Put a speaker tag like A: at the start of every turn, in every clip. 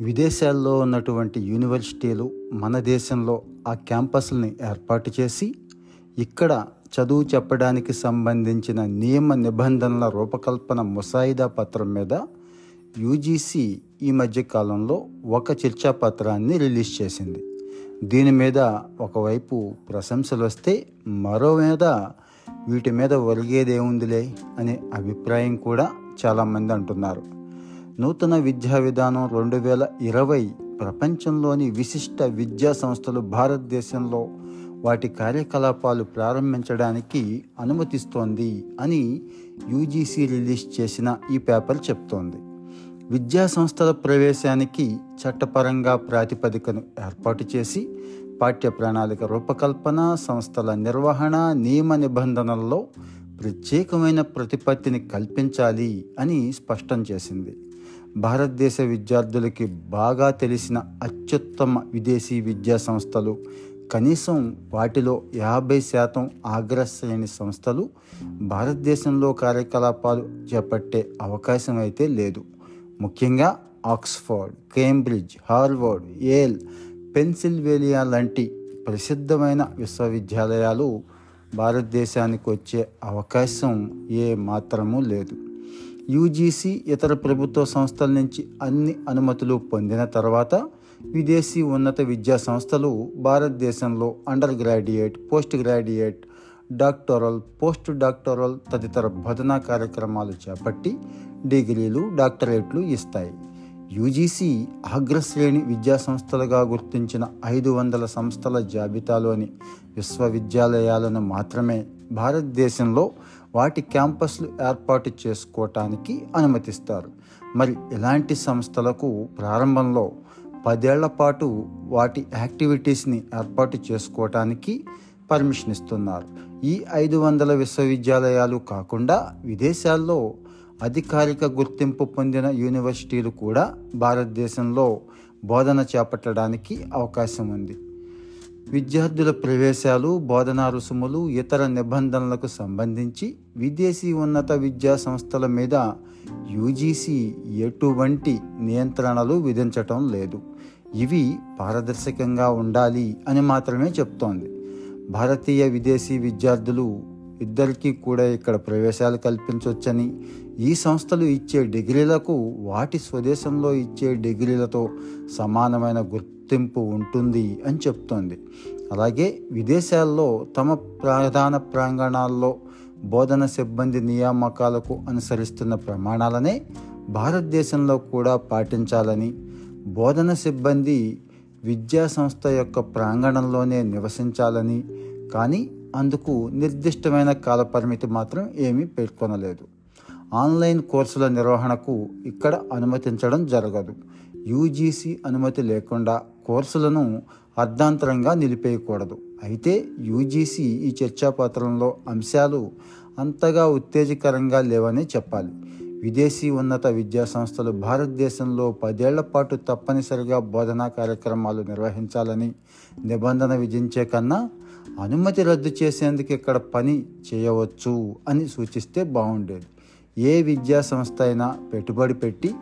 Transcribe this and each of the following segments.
A: విదేశాల్లో ఉన్నటువంటి యూనివర్సిటీలు మన దేశంలో ఆ క్యాంపస్ని ఏర్పాటు చేసి ఇక్కడ చదువు చెప్పడానికి సంబంధించిన నియమ నిబంధనల రూపకల్పన ముసాయిదా పత్రం మీద యూజీసీ ఈ మధ్య కాలంలో ఒక చర్చా పత్రాన్ని రిలీజ్ చేసింది. దీని మీద ఒకవైపు ప్రశంసలు వస్తే మరో మీద వీటి మీద ఒరిగేదేముందిలే అనే అభిప్రాయం కూడా చాలామంది అంటున్నారు. నూతన విద్యా విధానం రెండు వేల ఇరవై ప్రపంచంలోని విశిష్ట విద్యా సంస్థలు భారతదేశంలో వాటి కార్యకలాపాలు ప్రారంభించడానికి అనుమతిస్తోంది అని యూజీసీ రిలీజ్ చేసిన ఈ పేపర్ చెప్తోంది. విద్యా సంస్థల ప్రవేశానికి చట్టపరంగా ప్రాతిపదికను ఏర్పాటు చేసి పాఠ్య ప్రణాళిక రూపకల్పన సంస్థల నిర్వహణ నియమ నిబంధనల్లో ప్రత్యేకమైన ప్రతిపత్తిని కల్పించాలి అని స్పష్టం చేసింది. భారతదేశ విద్యార్థులకి బాగా తెలిసిన అత్యుత్తమ విదేశీ విద్యా సంస్థలు కనీసం వాటిలో యాభై శాతం అగ్రశ్రేణి సంస్థలు భారతదేశంలో కార్యకలాపాలు చేపట్టే అవకాశం అయితే లేదు. ముఖ్యంగా Oxford Cambridge Harvard Yale Pennsylvania లాంటి ప్రసిద్ధమైన విశ్వవిద్యాలయాలు భారతదేశానికి వచ్చే అవకాశం ఏ మాత్రమూ లేదు. యూజీసీ ఇతర ప్రభుత్వ సంస్థల నుంచి అన్ని అనుమతులు పొందిన తర్వాత విదేశీ ఉన్నత విద్యా సంస్థలు భారతదేశంలో undergraduate postgraduate doctoral postdoctoral తదితర బోధనా కార్యక్రమాలు చేపట్టి డిగ్రీలు డాక్టరేట్లు ఇస్తాయి. యూజీసీ అగ్రశ్రేణి విద్యా సంస్థలుగా గుర్తించిన ఐదు వందల సంస్థల జాబితాలోని విశ్వవిద్యాలయాలను మాత్రమే భారతదేశంలో వాటి క్యాంపస్లు ఏర్పాటు చేసుకోవటానికి అనుమతిస్తారు. మరి ఇలాంటి సంస్థలకు ప్రారంభంలో పదేళ్ళ పాటు వాటి యాక్టివిటీస్ని ఏర్పాటు చేసుకోవటానికి పర్మిషన్ ఇస్తున్నారు. ఈ ఐదు వందల విశ్వవిద్యాలయాలు కాకుండా విదేశాల్లో అధికారిక గుర్తింపు పొందిన యూనివర్సిటీలు కూడా భారతదేశంలో బోధన చేపట్టడానికి అవకాశం ఉంది. విద్యార్థుల ప్రవేశాలు బోధనా రుసుములు ఇతర నిబంధనలకు సంబంధించి విదేశీ ఉన్నత విద్యా సంస్థల మీద యూజీసీ ఎటువంటి నియంత్రణలు విధించటం లేదు. ఇవి పారదర్శకంగా ఉండాలి అని మాత్రమే చెప్తోంది. భారతీయ విదేశీ విద్యార్థులు ఇద్దరికీ కూడా ఇక్కడ ప్రవేశాలు కల్పించవచ్చని ఈ సంస్థలు ఇచ్చే డిగ్రీలకు వాటి స్వదేశంలో ఇచ్చే డిగ్రీలతో సమానమైన గుర్తింపు ఉంటుంది అని చెప్తోంది. అలాగే విదేశాల్లో తమ ప్రధాన ప్రాంగణాల్లో బోధన సిబ్బంది నియామకాలకు అనుసరిస్తున్న ప్రమాణాలనే భారతదేశంలో కూడా పాటించాలని బోధన సిబ్బంది విద్యా సంస్థ యొక్క ప్రాంగణంలోనే నివసించాలని కానీ అందుకు నిర్దిష్టమైన కాలపరిమితి మాత్రం ఏమీ పేర్కొనలేదు. ఆన్లైన్ కోర్సుల నిర్వహణకు ఇక్కడ అనుమతించడం జరగదు. యూజీసీ అనుమతి లేకుండా కోర్సులను అర్ధాంతరంగా నిలిపేయకూడదు. అయితే యూజీసీ ఈ చర్చాపత్రంలో అంశాలు అంతగా ఉత్తేజకరంగా లేవని చెప్పాలి. విదేశీ ఉన్నత విద్యా సంస్థలు భారతదేశంలో పదేళ్ళ పాటు తప్పనిసరిగా బోధనా కార్యక్రమాలు నిర్వహించాలని నిబంధన విధించే కన్నా అనుమతి రద్దు చేసేందుకు ఇక్కడ పని చేయవచ్చు అని సూచిస్తే బాగుండేది. ఏ విద్యా సంస్థ అయినా పెట్టుబడి పెట్టి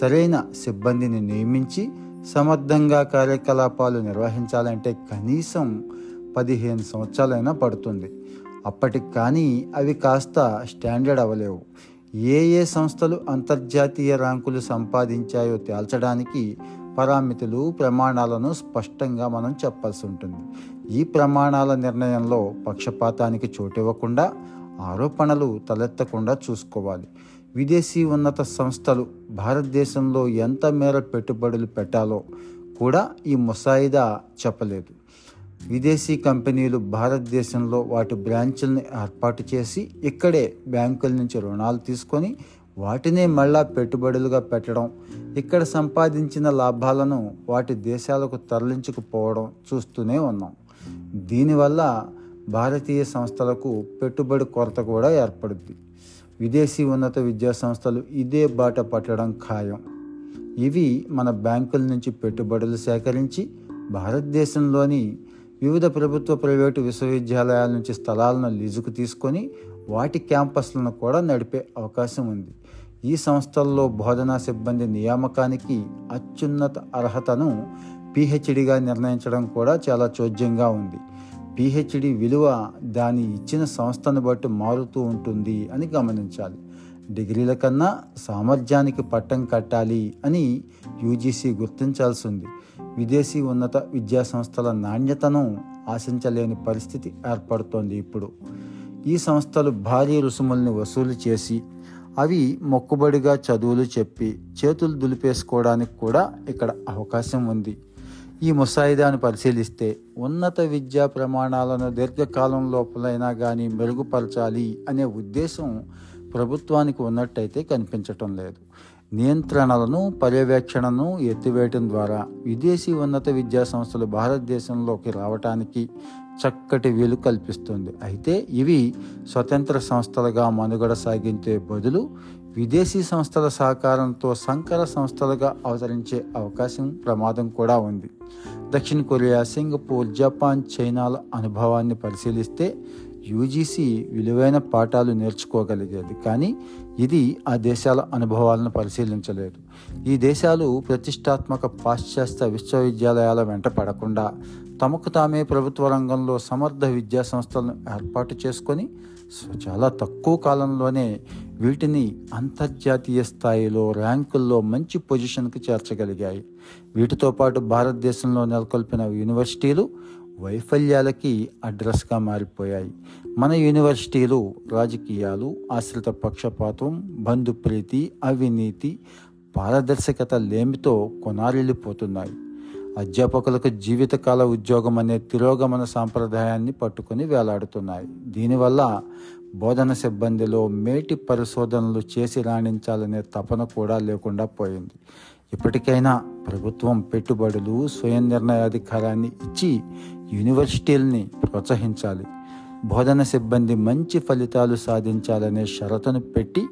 A: సరైన సిబ్బందిని నియమించి సమర్థంగా కార్యకలాపాలు నిర్వహించాలంటే కనీసం పదిహేను సంవత్సరాలైనా పడుతుంది. అప్పటికి కానీ అవి కాస్త స్టాండర్డ్ అవ్వలేవు. ఏ ఏ సంస్థలు అంతర్జాతీయ ర్యాంకులు సంపాదించాయో తేల్చడానికి పరామితులు ప్రమాణాలను స్పష్టంగా మనం చెప్పాల్సి ఉంటుంది. ఈ ప్రమాణాల నిర్ణయంలో పక్షపాతానికి చోటివ్వకుండా ఆరోపణలు తలెత్తకుండా చూసుకోవాలి. విదేశీ ఉన్నత సంస్థలు భారతదేశంలో ఎంత మేర పెట్టుబడులు పెట్టాలో కూడా ఈ ముసాయిదా చెప్పలేదు. విదేశీ కంపెనీలు భారతదేశంలో వాటి బ్రాంచ్లను ఏర్పాటు చేసి ఇక్కడే బ్యాంకుల నుంచి రుణాలు తీసుకొని వాటినే మళ్ళా పెట్టుబడులుగా పెట్టడం ఇక్కడ సంపాదించిన లాభాలను వాటి దేశాలకు తరలించుకుపోవడం చూస్తూనే ఉన్నాం. దీనివల్ల భారతీయ సంస్థలకు పెట్టుబడి కొరత కూడా ఏర్పడుద్ది. విదేశీ ఉన్నత విద్యా సంస్థలు ఇదే బాట పట్టడం ఖాయం. ఇవి మన బ్యాంకుల నుంచి పెట్టుబడులు సేకరించి భారతదేశంలోని వివిధ ప్రభుత్వ ప్రైవేటు విశ్వవిద్యాలయాల నుంచి స్థలాలను లీజుకు తీసుకొని వాటి క్యాంపస్లను కూడా నడిపే అవకాశం ఉంది. ఈ సంస్థల్లో బోధనా సిబ్బంది నియామకానికి అత్యున్నత అర్హతను పిహెచ్డిగా నిర్ణయించడం కూడా చాలా చోద్యంగా ఉంది. పిహెచ్డి విలువ దాని ఇచ్చిన సంస్థను బట్టి మారుతూ ఉంటుంది అని గమనించాలి. డిగ్రీల కన్నా సామర్థ్యానికి పట్టం కట్టాలి అని యూజీసీ గుర్తించాల్సి ఉంది విదేశీ ఉన్నత విద్యా సంస్థల నాణ్యతను ఆశించలేని పరిస్థితి ఏర్పడుతోంది ఇప్పుడు. ఈ సంస్థలు భారీ రుసుముల్ని వసూలు చేసి అవి మొక్కుబడిగా చదువులు చెప్పి చేతులు దులిపేసుకోవడానికి కూడా ఇక్కడ అవకాశం ఉంది. ఈ ముసాయిదాను పరిశీలిస్తే ఉన్నత విద్యా ప్రమాణాలను దీర్ఘకాలం లోపలైనా కానీ మెరుగుపరచాలి అనే ఉద్దేశం ప్రభుత్వానికి ఉన్నట్టయితే కనిపించటం లేదు. నియంత్రణలను పర్యవేక్షణను ఎత్తివేయటం ద్వారా విదేశీ ఉన్నత విద్యా సంస్థలు భారతదేశంలోకి రావటానికి చక్కటి వీలు కల్పిస్తుంది. అయితే ఇవి స్వతంత్ర సంస్థలుగా మనుగడ సాగించే బదులు విదేశీ సంస్థల సహకారంతో సంకర సంస్థలుగా అవతరించే అవకాశం ప్రమాదం కూడా ఉంది. దక్షిణ కొరియా సింగపూర్ జపాన్ చైనాల అనుభవాన్ని పరిశీలిస్తే యూజీసీ విలువైన పాఠాలు నేర్చుకోగలిగేది. కానీ ఇది ఆ దేశాల అనుభవాలను పరిశీలించలేదు. ఈ దేశాలు ప్రతిష్టాత్మక పాశ్చాత్య విశ్వవిద్యాలయాల వెంట పడకుండా తమకు తామే ప్రభుత్వ రంగంలో సమర్థ విద్యా సంస్థలను ఏర్పాటు చేసుకొని చాలా తక్కువ కాలంలోనే వీటిని అంతర్జాతీయ స్థాయిలో ర్యాంకుల్లో మంచి పొజిషన్కి చేర్చగలిగాయి. వీటితో పాటు భారతదేశంలో నెలకొల్పిన యూనివర్సిటీలు వైఫల్యాలకి అడ్రస్గా మారిపోయాయి. మన యూనివర్సిటీలు రాజకీయాలు ఆశ్రిత పక్షపాతం బంధుప్రీతి అవినీతి పారదర్శకత లేమితో కొనారిల్లిపోతున్నాయి. అధ్యాపకులకు జీవితకాల ఉద్యోగం అనే తిరోగమన సాంప్రదాయాన్ని పట్టుకొని వేలాడుతున్నాయి. దీనివల్ల బోధన సిబ్బందిలో మేటి పరిశోధనలు చేసి రాణించాలనే తపన కూడా లేకుండా పోయింది. ఇప్పటికైనా ప్రభుత్వం పెట్టుబడులు స్వయం నిర్ణయాధికారాన్ని ఇచ్చి యూనివర్సిటీలని ప్రోత్సహించాలి. బోధన సిబ్బంది మంచి ఫలితాలు సాధించాలనే షరతును పెట్టి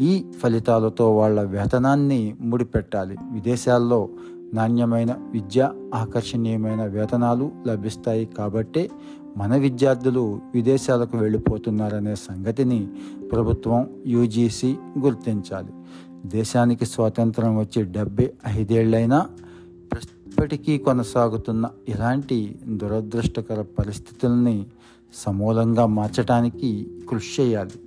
A: ఈ ఫలితాలతో వాళ్ళ వేతనాన్ని ముడిపెట్టాలి. విదేశాల్లో నాణ్యమైన విద్య ఆకర్షణీయమైన వేతనాలు లభిస్తాయి కాబట్టే మన విద్యార్థులు విదేశాలకు వెళ్ళిపోతున్నారనే సంగతిని ప్రభుత్వం యూజీసీ గుర్తించాలి. దేశానికి స్వాతంత్రం వచ్చి డెబ్బై ఐదేళ్ళైనా ఇప్పటికీ కొనసాగుతున్న ఇలాంటి దురదృష్టకర పరిస్థితుల్ని సమూలంగా మార్చడానికి కృషి చేయాలి.